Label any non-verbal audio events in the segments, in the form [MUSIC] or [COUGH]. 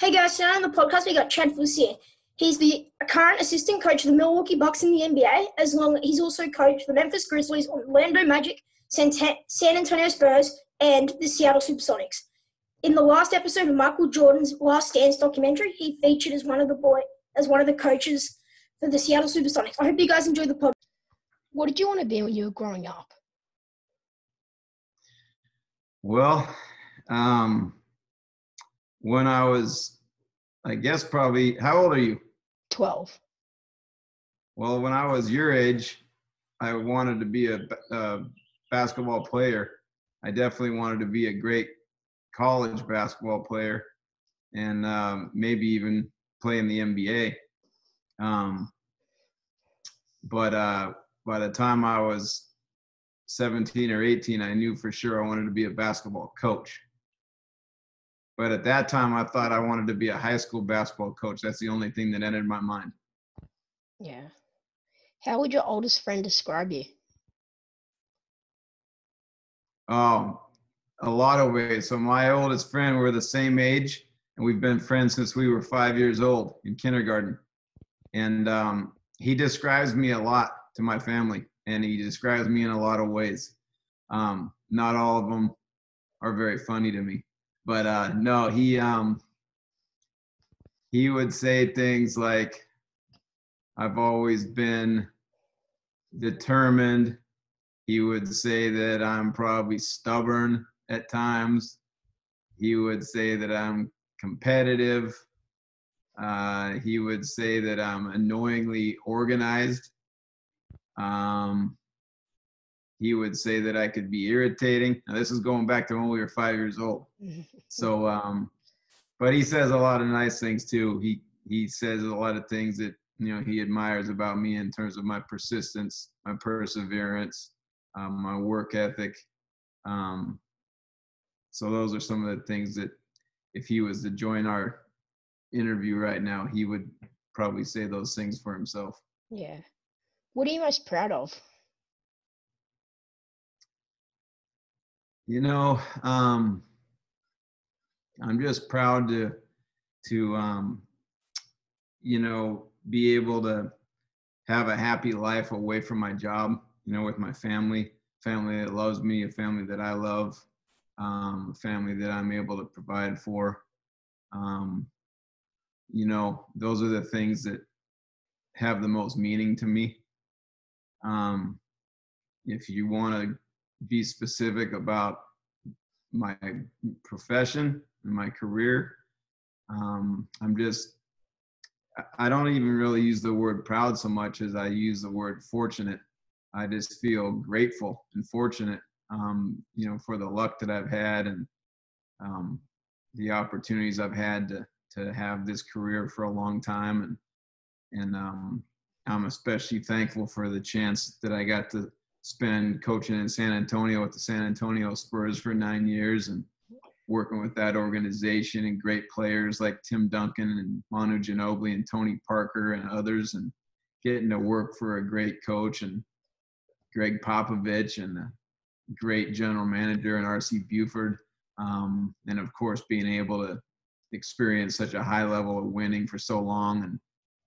Hey guys, tonight on the podcast we got Chad Forcier here. He's the current assistant coach of the Milwaukee Bucks in the NBA, as long as he's also coached the Memphis Grizzlies, Orlando Magic, San Antonio Spurs, and the Seattle Supersonics. In the last episode of Michael Jordan's Last Dance documentary, he featured as one of the boy as one of the coaches for the Seattle Supersonics. I hope you guys enjoyed the podcast. What did you want to be when you were growing up? Well, um, when I was, I guess probably, how old are you? 12. Well, when I was your age, I wanted to be a, a basketball player. I definitely wanted to be a great college basketball player and um, maybe even play in the NBA. Um, but uh, by the time I was 17 or 18, I knew for sure I wanted to be a basketball coach. But at that time, I thought I wanted to be a high school basketball coach. That's the only thing that entered my mind. Yeah. How would your oldest friend describe you? Oh, a lot of ways. So my oldest friend, we're the same age, and we've been friends since we were five years old in kindergarten. And um, he describes me a lot to my family, and he describes me in a lot of ways. Um, not all of them are very funny to me. But uh, no, he um, he would say things like, "I've always been determined." He would say that I'm probably stubborn at times. He would say that I'm competitive. Uh, he would say that I'm annoyingly organized. Um, he would say that I could be irritating. Now, this is going back to when we were five years old. So, [LAUGHS] um, but he says a lot of nice things too. He he says a lot of things that you know he admires about me in terms of my persistence, my perseverance, um, my work ethic. Um, so those are some of the things that if he was to join our interview right now, he would probably say those things for himself. Yeah. What are you most proud of? You know, um, I'm just proud to to um, you know be able to have a happy life away from my job. You know, with my family, family that loves me, a family that I love, um, a family that I'm able to provide for. Um, you know, those are the things that have the most meaning to me. Um, if you want to be specific about my profession and my career. Um, I'm just, I don't even really use the word proud so much as I use the word fortunate. I just feel grateful and fortunate, um, you know, for the luck that I've had and um, the opportunities I've had to to have this career for a long time, and and um, I'm especially thankful for the chance that I got to spend coaching in San Antonio with the San Antonio Spurs for nine years and working with that organization and great players like Tim Duncan and Manu Ginobili and Tony Parker and others and getting to work for a great coach and Gregg Popovich and a great general manager and RC Buford. Um, and of course, being able to experience such a high level of winning for so long and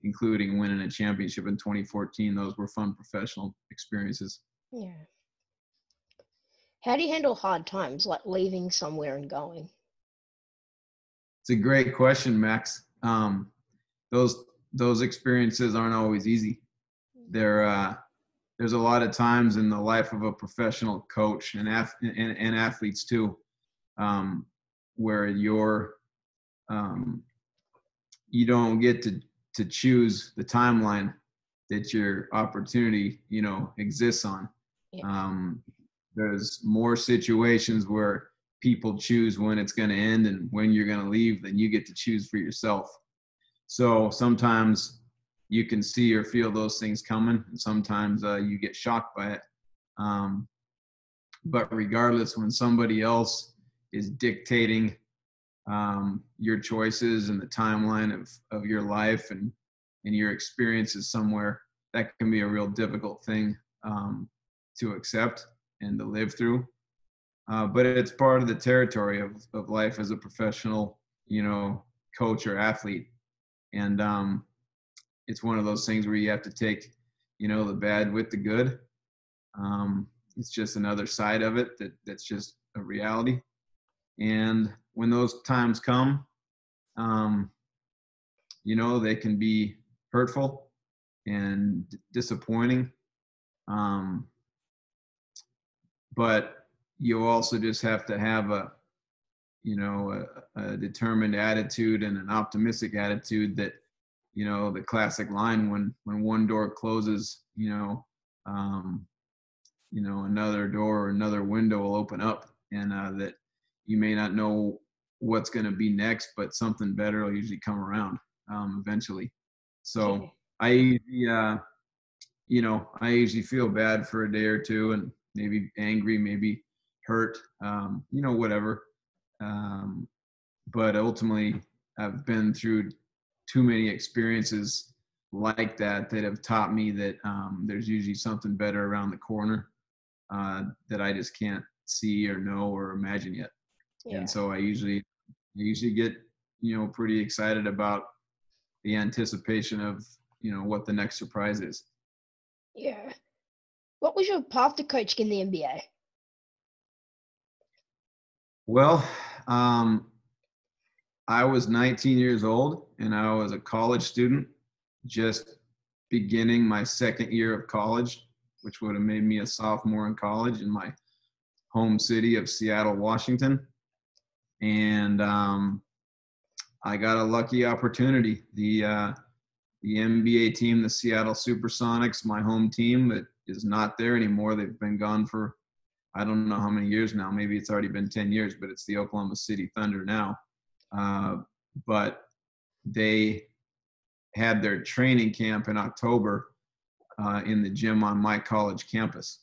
including winning a championship in 2014. Those were fun professional experiences. Yeah. How do you handle hard times, like leaving somewhere and going? It's a great question, Max. Um, those those experiences aren't always easy. There, uh, there's a lot of times in the life of a professional coach and ath- and, and, athletes too, um, where you're um, you don't get to to choose the timeline that your opportunity you know exists on um, there's more situations where people choose when it's going to end and when you're going to leave than you get to choose for yourself. So sometimes you can see or feel those things coming, and sometimes uh, you get shocked by it. Um, but regardless, when somebody else is dictating um, your choices and the timeline of, of your life and, and your experiences somewhere, that can be a real difficult thing. Um, to accept and to live through. Uh, but it's part of the territory of, of life as a professional, you know, coach or athlete, and um, it's one of those things where you have to take, you know, the bad with the good. Um, it's just another side of it that that's just a reality. And when those times come, um, you know, they can be hurtful and disappointing. Um, but you also just have to have a, you know, a, a determined attitude and an optimistic attitude that, you know, the classic line when when one door closes, you know, um, you know, another door or another window will open up, and uh, that you may not know what's going to be next, but something better will usually come around um, eventually. So I usually, uh, you know, I usually feel bad for a day or two, and maybe angry, maybe hurt, um, you know, whatever. Um, but ultimately, I've been through too many experiences like that that have taught me that um, there's usually something better around the corner uh, that I just can't see or know or imagine yet. Yeah. And so I usually, I usually get, you know, pretty excited about the anticipation of, you know, what the next surprise is. Yeah. What was your path to coaching in the NBA? Well, um, I was 19 years old and I was a college student, just beginning my second year of college, which would have made me a sophomore in college in my home city of Seattle, Washington. And um, I got a lucky opportunity. The uh, the NBA team, the Seattle Supersonics, my home team, that is not there anymore. They've been gone for I don't know how many years now. Maybe it's already been 10 years, but it's the Oklahoma City Thunder now. Uh, but they had their training camp in October uh, in the gym on my college campus.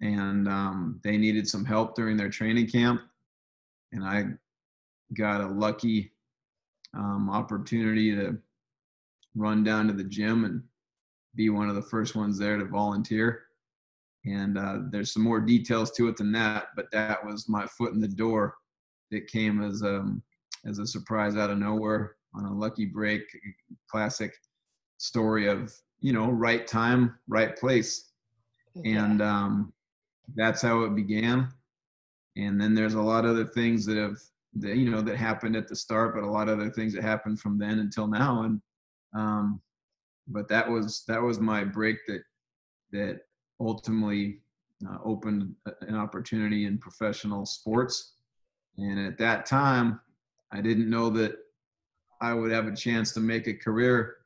And um, they needed some help during their training camp. And I got a lucky um, opportunity to run down to the gym and be one of the first ones there to volunteer. And uh, there's some more details to it than that, but that was my foot in the door. It came as um, as a surprise out of nowhere on a lucky break, classic story of you know right time, right place, and um, that's how it began. And then there's a lot of other things that have that you know that happened at the start, but a lot of other things that happened from then until now. And um, but that was that was my break that that ultimately uh, opened an opportunity in professional sports. And at that time, I didn't know that I would have a chance to make a career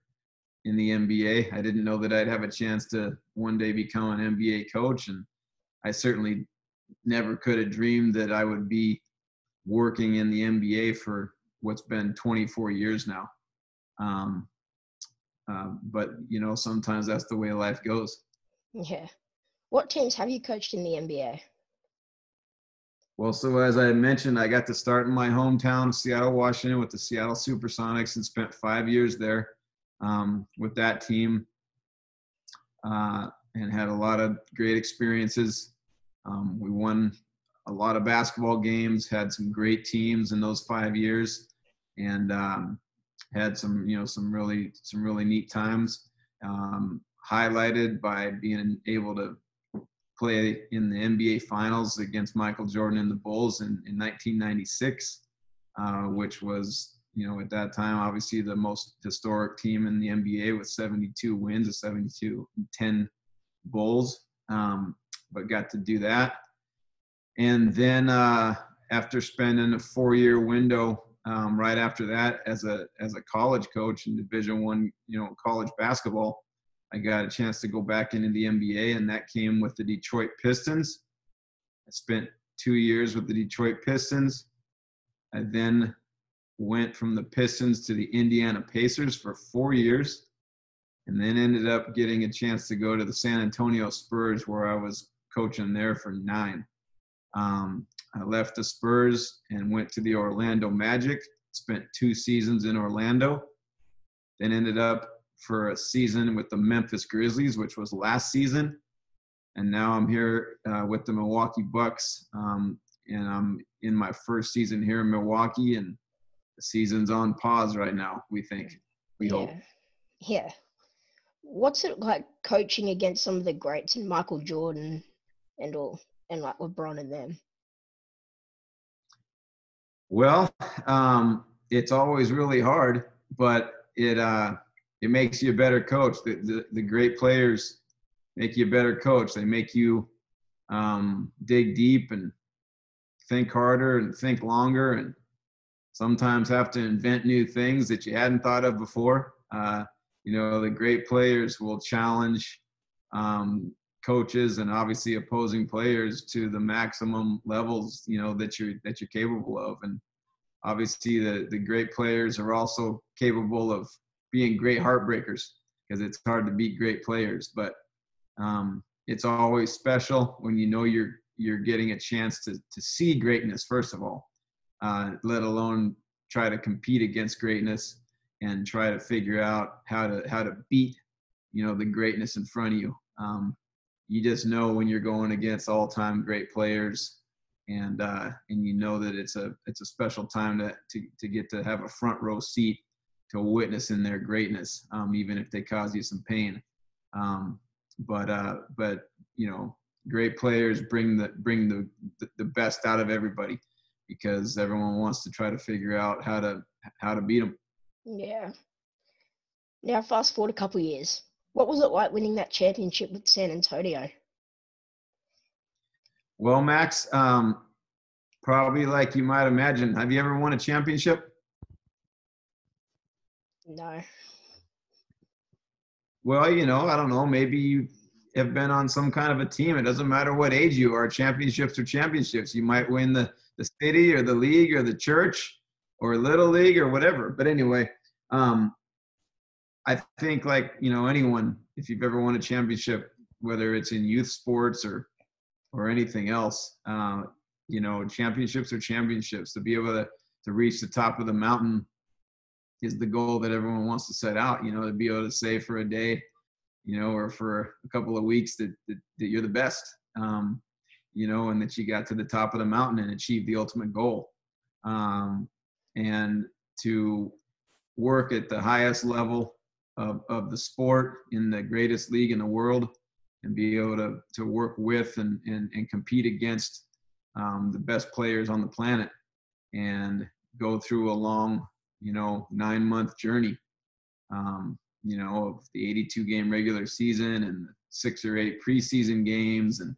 in the NBA. I didn't know that I'd have a chance to one day become an NBA coach. And I certainly never could have dreamed that I would be working in the NBA for what's been 24 years now. Um, um, but you know, sometimes that's the way life goes. Yeah. What teams have you coached in the NBA? Well, so as I mentioned, I got to start in my hometown, Seattle, Washington, with the Seattle Supersonics, and spent five years there um, with that team, uh, and had a lot of great experiences. Um, we won a lot of basketball games, had some great teams in those five years, and um, had some you know some really some really neat times um, highlighted by being able to play in the NBA Finals against Michael Jordan and the Bulls in, in 1996, uh, which was you know at that time obviously the most historic team in the NBA with 72 wins, a 72 and 10 Bulls, um, but got to do that. And then uh, after spending a four-year window um, right after that as a as a college coach in division one you know college basketball i got a chance to go back into the nba and that came with the detroit pistons. I spent two years with the detroit pistons. I then went from the pistons to the indiana pacers for four years and then ended up getting a chance to go to the san antonio spurs where i was coaching there for nine. Um, I left the Spurs and went to the Orlando Magic, spent two seasons in Orlando, then ended up for a season with the Memphis Grizzlies, which was last season. And now I'm here uh, with the Milwaukee Bucks, um, and I'm in my first season here in Milwaukee, and the season's on pause right now. We think, we yeah. hope. Yeah. What's it like coaching against some of the greats and Michael Jordan and all and like LeBron and them? Well, um, it's always really hard, but it uh, it makes you a better coach. The, the, the great players make you a better coach. They make you um, dig deep and think harder and think longer, and sometimes have to invent new things that you hadn't thought of before. Uh, you know, the great players will challenge um, coaches and obviously opposing players to the maximum levels you know that you're that you're capable of. And obviously the the great players are also capable of being great heartbreakers because it's hard to beat great players. But um, it's always special when you know you're you're getting a chance to to see greatness first of all uh, let alone try to compete against greatness and try to figure out how to how to beat you know the greatness in front of you. Um, you just know when you're going against all-time great players and uh, and you know that it's a it's a special time to to, to get to have a front row seat to witnessing their greatness um, even if they cause you some pain um, but uh, but you know great players bring the bring the the best out of everybody because everyone wants to try to figure out how to how to beat them Yeah. Now fast forward a couple years. What was it like winning that championship with San Antonio? Well, Max, um, probably like you might imagine. Have you ever won a championship? No. Well, you know, I don't know. Maybe you have been on some kind of a team. It doesn't matter what age you are. Championships or championships. You might win the the city or the league or the church or little league or whatever. But anyway, um, I think like you know anyone, if you've ever won a championship, whether it's in youth sports or or anything else, uh, you know, championships are championships. To be able to to reach the top of the mountain is the goal that everyone wants to set out. You know, to be able to say for a day, you know, or for a couple of weeks that that, that you're the best. Um, you know, and that you got to the top of the mountain and achieved the ultimate goal. Um, and to work at the highest level of, of the sport in the greatest league in the world and be able to, to work with and, and, and compete against um, the best players on the planet and go through a long, you know, nine month journey, um, you know, of the 82 game regular season and six or eight preseason games and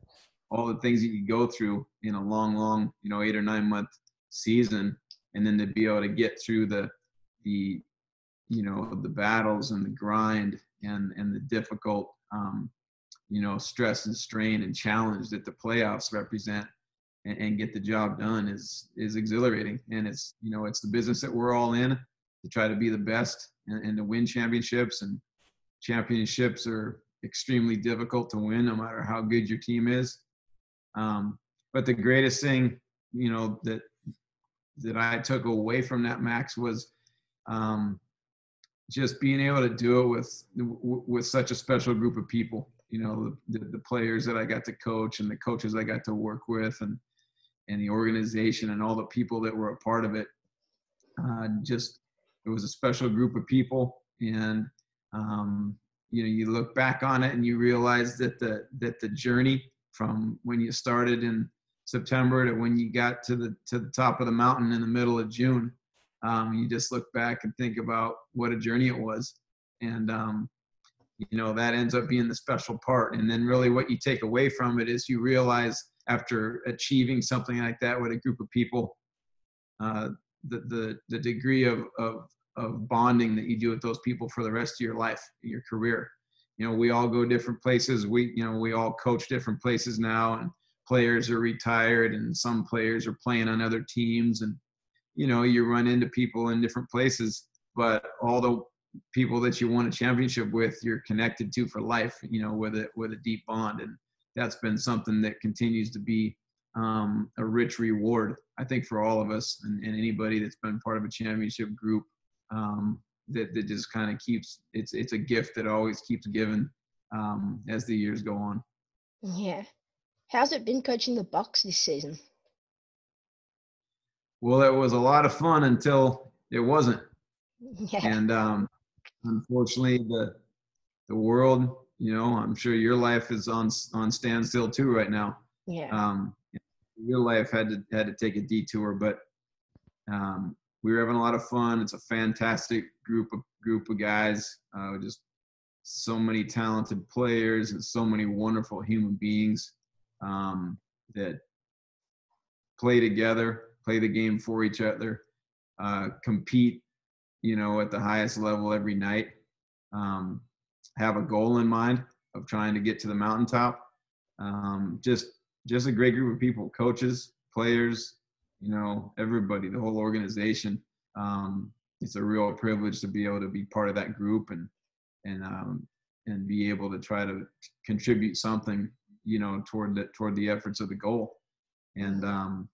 all the things that you go through in a long, long, you know, eight or nine month season. And then to be able to get through the, the, you know, the battles and the grind and, and the difficult, um, you know, stress and strain and challenge that the playoffs represent and, and get the job done is, is exhilarating. And it's, you know, it's the business that we're all in to try to be the best and, and to win championships and championships are extremely difficult to win no matter how good your team is. Um, but the greatest thing, you know, that that I took away from that Max was um, just being able to do it with with such a special group of people. You know, the, the players that I got to coach and the coaches I got to work with, and and the organization and all the people that were a part of it. Uh, just it was a special group of people, and um, you know, you look back on it and you realize that the that the journey from when you started in September to when you got to the to the top of the mountain in the middle of June. Um, you just look back and think about what a journey it was, and um, you know that ends up being the special part. And then really, what you take away from it is you realize after achieving something like that with a group of people, uh, the the the degree of of of bonding that you do with those people for the rest of your life, your career. You know we all go different places. We you know we all coach different places now and players are retired and some players are playing on other teams and you know you run into people in different places but all the people that you won a championship with you're connected to for life you know with a with a deep bond and that's been something that continues to be um, a rich reward i think for all of us and, and anybody that's been part of a championship group um, that, that just kind of keeps it's it's a gift that always keeps giving um, as the years go on. Yeah. How's it been coaching the Bucks this season? Well, it was a lot of fun until it wasn't. [LAUGHS] Yeah. And um, unfortunately, the the world, you know, I'm sure your life is on on standstill too right now. Yeah. Um, your life had to had to take a detour, but um, we were having a lot of fun. It's a fantastic group of group of guys. Uh, just so many talented players and so many wonderful human beings um, that play together, play the game for each other, uh, compete, you know, at the highest level every night. Um, have a goal in mind of trying to get to the mountaintop. Um, just just a great group of people, coaches, players, you know, everybody, the whole organization. Um, it's a real privilege to be able to be part of that group and and um, and be able to try to contribute something, you know, toward the toward the efforts of the goal. And um,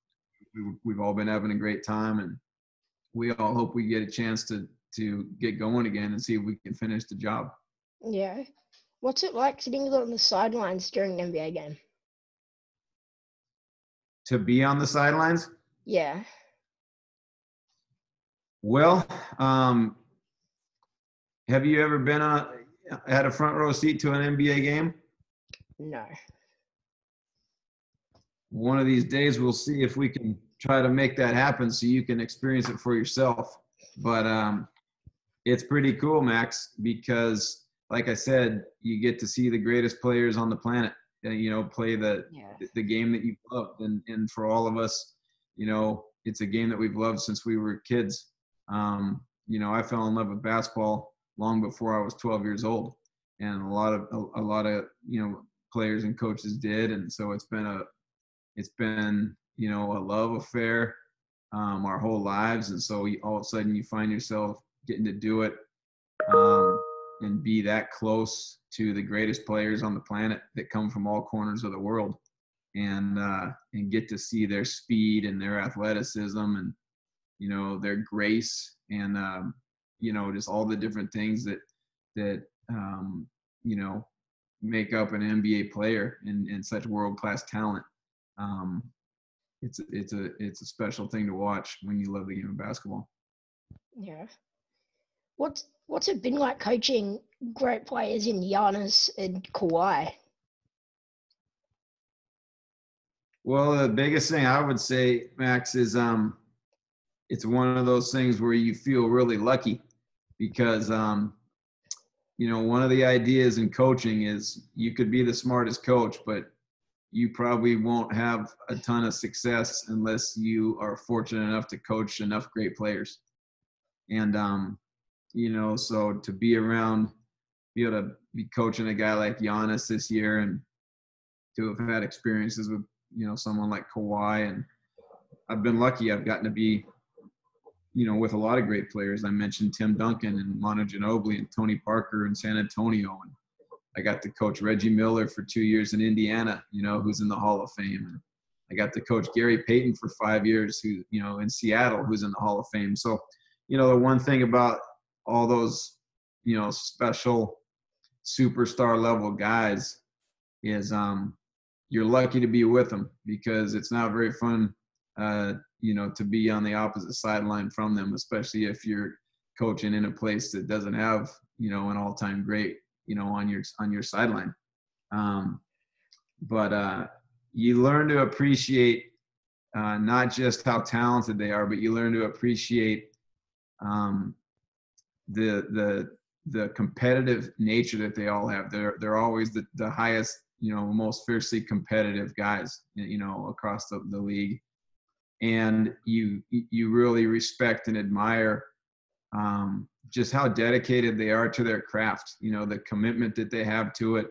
we, we've all been having a great time, and we all hope we get a chance to to get going again and see if we can finish the job. Yeah. What's it like sitting on the sidelines during an NBA game? To be on the sidelines, Yeah. Well, um, have you ever been a had a front row seat to an NBA game? No. One of these days, we'll see if we can try to make that happen so you can experience it for yourself. But um, it's pretty cool, Max, because like I said, you get to see the greatest players on the planet. uh, You know, play the Yeah. the game that you loved, and and for all of us, you know, it's a game that we've loved since we were kids. Um, you know, I fell in love with basketball long before I was 12 years old, and a lot of a, a lot of you know players and coaches did, and so it's been a it's been you know a love affair um, our whole lives, and so you, all of a sudden you find yourself getting to do it um, and be that close to the greatest players on the planet that come from all corners of the world and uh, and get to see their speed and their athleticism and you know their grace and um, you know just all the different things that that um, you know make up an NBA player and, and such world class talent. Um, it's it's a it's a special thing to watch when you love the game of basketball. Yeah. What's what's it been like coaching great players in Giannis and Kawhi? Well, the biggest thing I would say, Max, is um, it's one of those things where you feel really lucky because um, you know one of the ideas in coaching is you could be the smartest coach, but you probably won't have a ton of success unless you are fortunate enough to coach enough great players. And um, you know, so to be around, be able to be coaching a guy like Giannis this year, and to have had experiences with you know someone like Kawhi, and I've been lucky. I've gotten to be, you know, with a lot of great players. I mentioned Tim Duncan and Manu Ginobili and Tony Parker in San Antonio, and I got to coach Reggie Miller for two years in Indiana, you know, who's in the Hall of Fame. I got to coach Gary Payton for five years, who you know in Seattle, who's in the Hall of Fame. So, you know, the one thing about all those, you know, special superstar level guys is um, you're lucky to be with them because it's not very fun, uh, you know, to be on the opposite sideline from them, especially if you're coaching in a place that doesn't have, you know, an all-time great, you know, on your on your sideline. Um, but uh, you learn to appreciate uh, not just how talented they are, but you learn to appreciate um, the the the competitive nature that they all have. They're they're always the, the highest, you know, most fiercely competitive guys, you know, across the, the league. And you you really respect and admire um, just how dedicated they are to their craft. You know, the commitment that they have to it,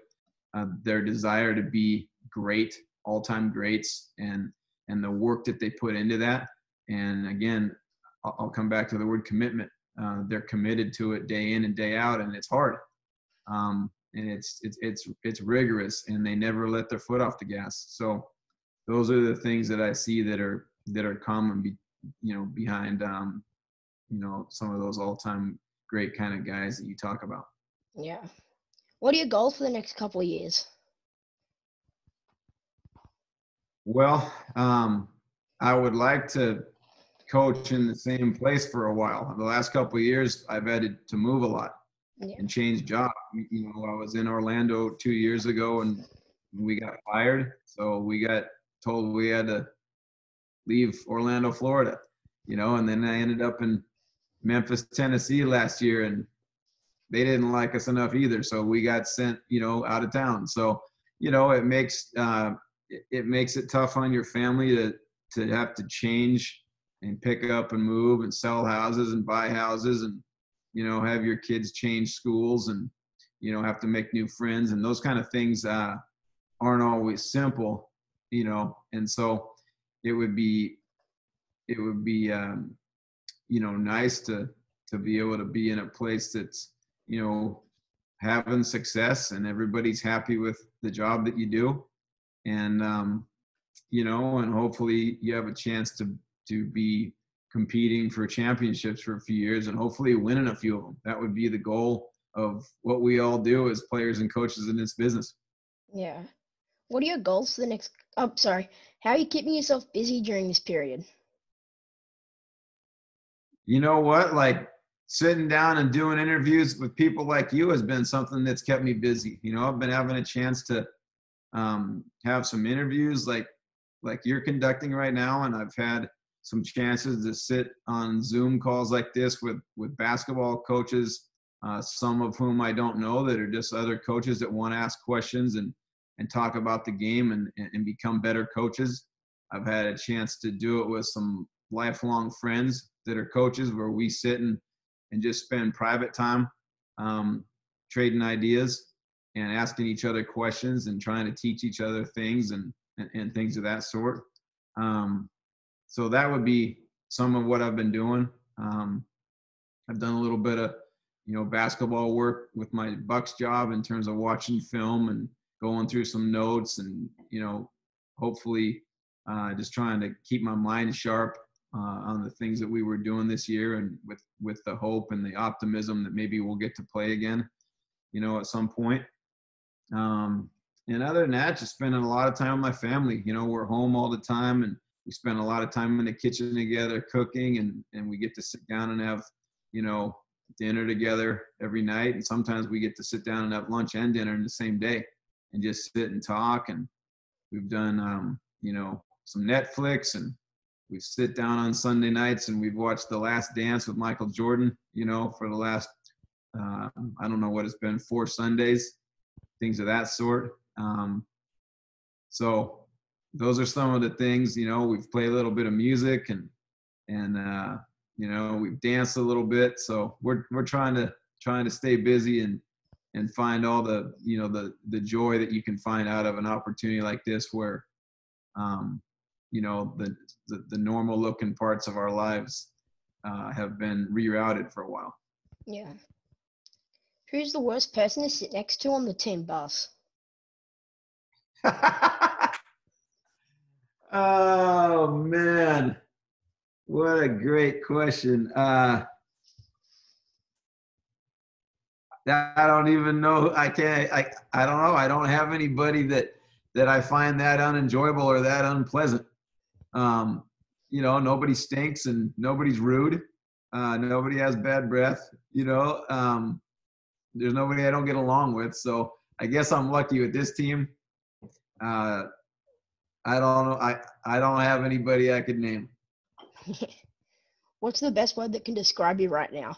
uh, their desire to be great, all-time greats, and and the work that they put into that. And again, I'll, I'll come back to the word commitment. Uh, they're committed to it day in and day out, and it's hard. Um, and it's it's it's it's rigorous, and they never let their foot off the gas. So those are the things that I see that are that are common, be, you know, behind um, you know some of those all-time great kind of guys that you talk about. Yeah. What are your goals for the next couple of years? Well, um, I would like to coach in the same place for a while. The last couple of years, I've had to move a lot Yeah. and change job. You know, I was in Orlando two years ago and we got fired, so we got told we had to leave Orlando, Florida. You know, and then I ended up in Memphis, Tennessee last year, and they didn't like us enough either, so we got sent, you know, out of town. So, you know, it makes uh, it, makes it tough on your family to to have to change and pick up and move and sell houses and buy houses and you know have your kids change schools and you know have to make new friends. And those kind of things uh, aren't always simple you know. And so it would be it would be um, you know nice to to be able to be in a place that's you know having success and everybody's happy with the job that you do and um, you know and hopefully you have a chance to to be competing for championships for a few years and hopefully winning a few of them that would be the goal of what we all do as players and coaches in this business Yeah. What are your goals for the next? Oh, sorry. How are you keeping yourself busy during this period? You know what? Like sitting down and doing interviews with people like you has been something that's kept me busy. You know i've been having a chance to um, have some interviews like like you're conducting right now and i've had some chances to sit on zoom calls like this with with basketball coaches uh, some of whom i don't know that are just other coaches that want to ask questions and and talk about the game and and become better coaches. I've had a chance to do it with some lifelong friends that are coaches where we sit and, and just spend private time um, trading ideas and asking each other questions and trying to teach each other things and, and, and things of that sort. Um, so that would be some of what I've been doing. Um, I've done a little bit of, you know, basketball work with my Bucks job in terms of watching film and going through some notes and, you know, hopefully uh, just trying to keep my mind sharp uh, on the things that we were doing this year and with with the hope and the optimism that maybe we'll get to play again you know at some point. Um, and other than that just spending a lot of time with my family. You know we're home all the time and we spend a lot of time in the kitchen together cooking and and we get to sit down and have you know dinner together every night. And sometimes we get to sit down and have lunch and dinner in the same day and just sit and talk. And we've done um, you know some netflix and we sit down on Sunday nights and we've watched The Last Dance with Michael Jordan, you know, for the last, uh, I don't know what it's been, four Sundays, things of that sort. Um, so those are some of the things, you know, we've played a little bit of music and, and, uh, you know, we've danced a little bit. So we're, we're trying to, trying to stay busy and, and find all the, you know, the, the joy that you can find out of an opportunity like this where, um, you know the, the, the normal looking parts of our lives uh, have been rerouted for a while. Yeah. Who's the worst person to sit next to on the team bus? [LAUGHS] oh man. What a great question. Uh i don't even know. I can't i i don't know. I don't have anybody that that i find that unenjoyable or that unpleasant um, you know, nobody stinks and nobody's rude. Uh, nobody has bad breath. You know, um, there's nobody I don't get along with. So I guess I'm lucky with this team. Uh, I don't know. I I don't have anybody I could name. [LAUGHS] What's the best word that can describe you right now?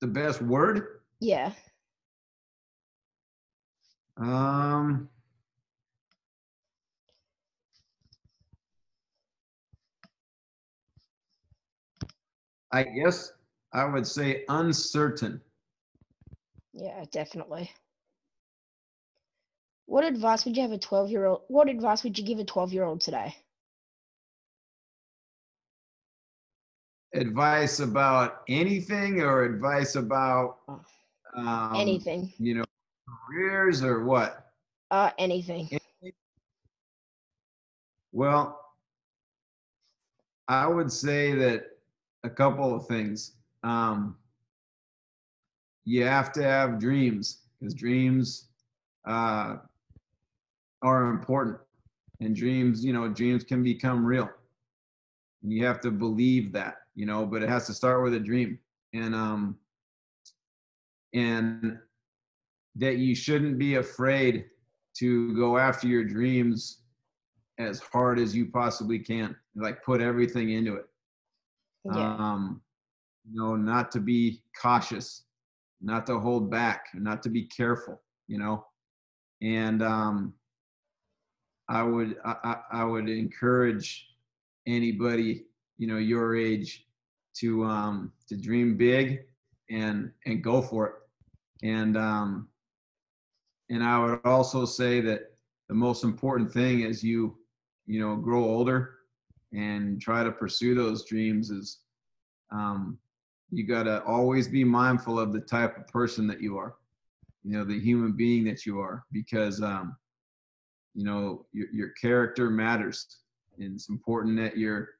The best word? Yeah. Um. I guess I would say uncertain. Yeah, definitely. What advice would you have a 12 year old? What advice would you give a 12 year old today? Advice about anything or advice about um, anything. You know, careers or what? Uh, anything. Well, I would say that a couple of things. Um, you have to have dreams because dreams uh, are important, and dreams, you know, dreams can become real. and you have to believe that, you know. But it has to start with a dream, and um, and that you shouldn't be afraid to go after your dreams as hard as you possibly can. Like put everything into it. Yeah. Um, you know, not to be cautious, not to hold back, not to be careful, you know. And um, I would I, I would encourage anybody, you know, your age to um to dream big and and go for it. And um and I would also say that the most important thing as you you know grow older and try to pursue those dreams is um, you got to always be mindful of the type of person that you are you know the human being that you are because um, you know your, your character matters and it's important that you're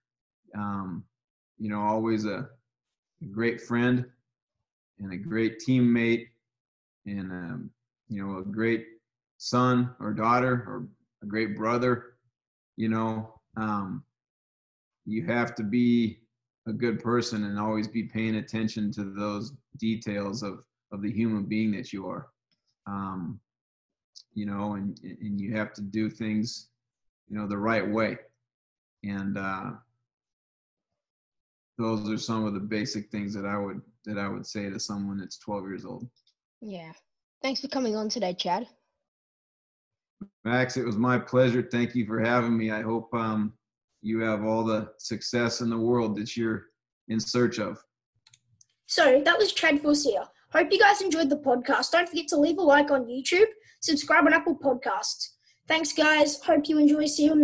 um, you know always a, a great friend and a great teammate and um, you know a great son or daughter or a great brother you know um, you have to be a good person and always be paying attention to those details of of the human being that you are um, you know and and you have to do things you know the right way and uh, those are some of the basic things that i would that i would say to someone that's 12 years old Yeah. Thanks for coming on today, Chad. Max, it was my pleasure. Thank you for having me. I hope um, you have all the success in the world that you're in search of. So that was Chad Forcier. Hope you guys enjoyed the podcast. Don't forget to leave a like on YouTube, subscribe on Apple Podcasts. Thanks, guys. Hope you enjoy. See you